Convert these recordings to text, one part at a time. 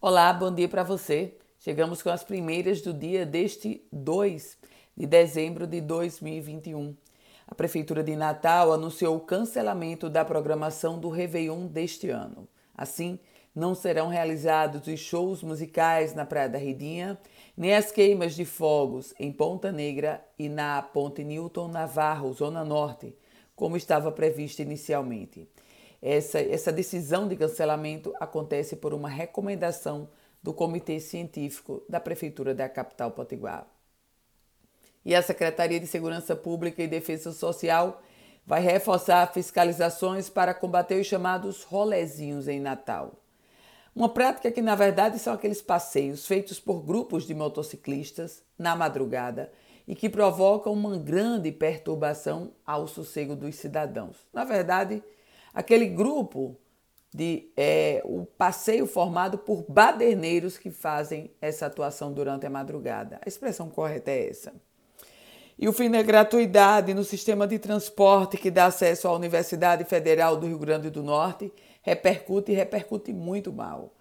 Olá, bom dia para você. Chegamos com as primeiras do dia deste 2 de dezembro de 2021. A Prefeitura de Natal anunciou o cancelamento da programação do Réveillon deste ano. Assim, não serão realizados os shows musicais na Praia da Redinha, nem as queimas de fogos em Ponta Negra e na Ponte Newton Navarro, Zona Norte, como estava previsto inicialmente. Essa, essa decisão de cancelamento acontece por uma recomendação do Comitê Científico da Prefeitura da capital Potiguar. E a Secretaria de Segurança Pública e Defesa Social vai reforçar fiscalizações para combater os chamados rolezinhos em Natal. Uma prática que, na verdade, são aqueles passeios feitos por grupos de motociclistas na madrugada e que provocam uma grande perturbação ao sossego dos cidadãos. Na verdade, aquele grupo de é, o passeio formado por baderneiros que fazem essa atuação durante a madrugada. A expressão correta é essa. E o fim da gratuidade no sistema de transporte que dá acesso à Universidade Federal do Rio Grande do Norte repercute e repercute muito mal.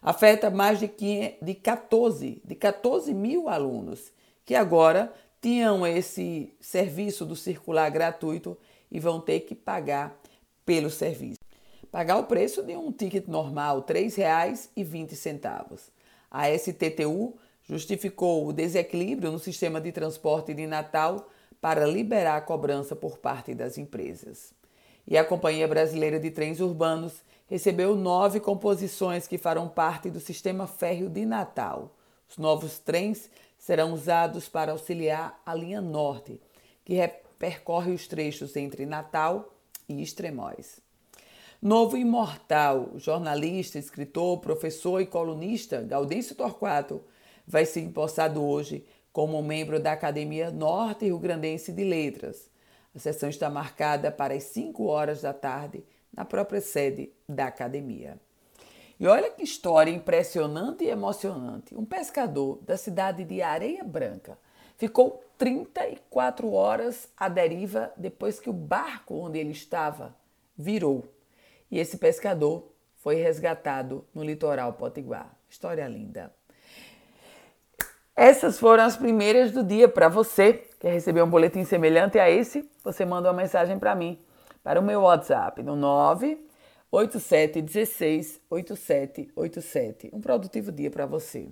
Afeta mais de, 15, de 14, de 14 mil alunos que agora tinham esse serviço do circular gratuito e vão ter que pagar pelo serviço. Pagar o preço de um ticket normal, R$ 3,20. A STTU justificou o desequilíbrio no sistema de transporte de Natal para liberar a cobrança por parte das empresas. E a Companhia Brasileira de Trens Urbanos recebeu nove composições que farão parte do sistema férreo de Natal. Os novos trens serão usados para auxiliar a linha norte, que percorre os trechos entre Natal e Extremóis. Novo imortal, jornalista, escritor, professor e colunista Gaudêncio Torquato vai ser empossado hoje como membro da Academia Norte Rio Grandense de Letras. A sessão está marcada para as 5 horas da tarde na própria sede da academia. E olha que história impressionante e emocionante. Um pescador da cidade de Areia Branca ficou 34 horas à deriva depois que o barco onde ele estava virou. E esse pescador foi resgatado no litoral potiguar. História linda. Essas foram as primeiras do dia para você. Quer receber um boletim semelhante a esse? Você manda uma mensagem para mim, para o meu WhatsApp no 987168787. Um produtivo dia para você.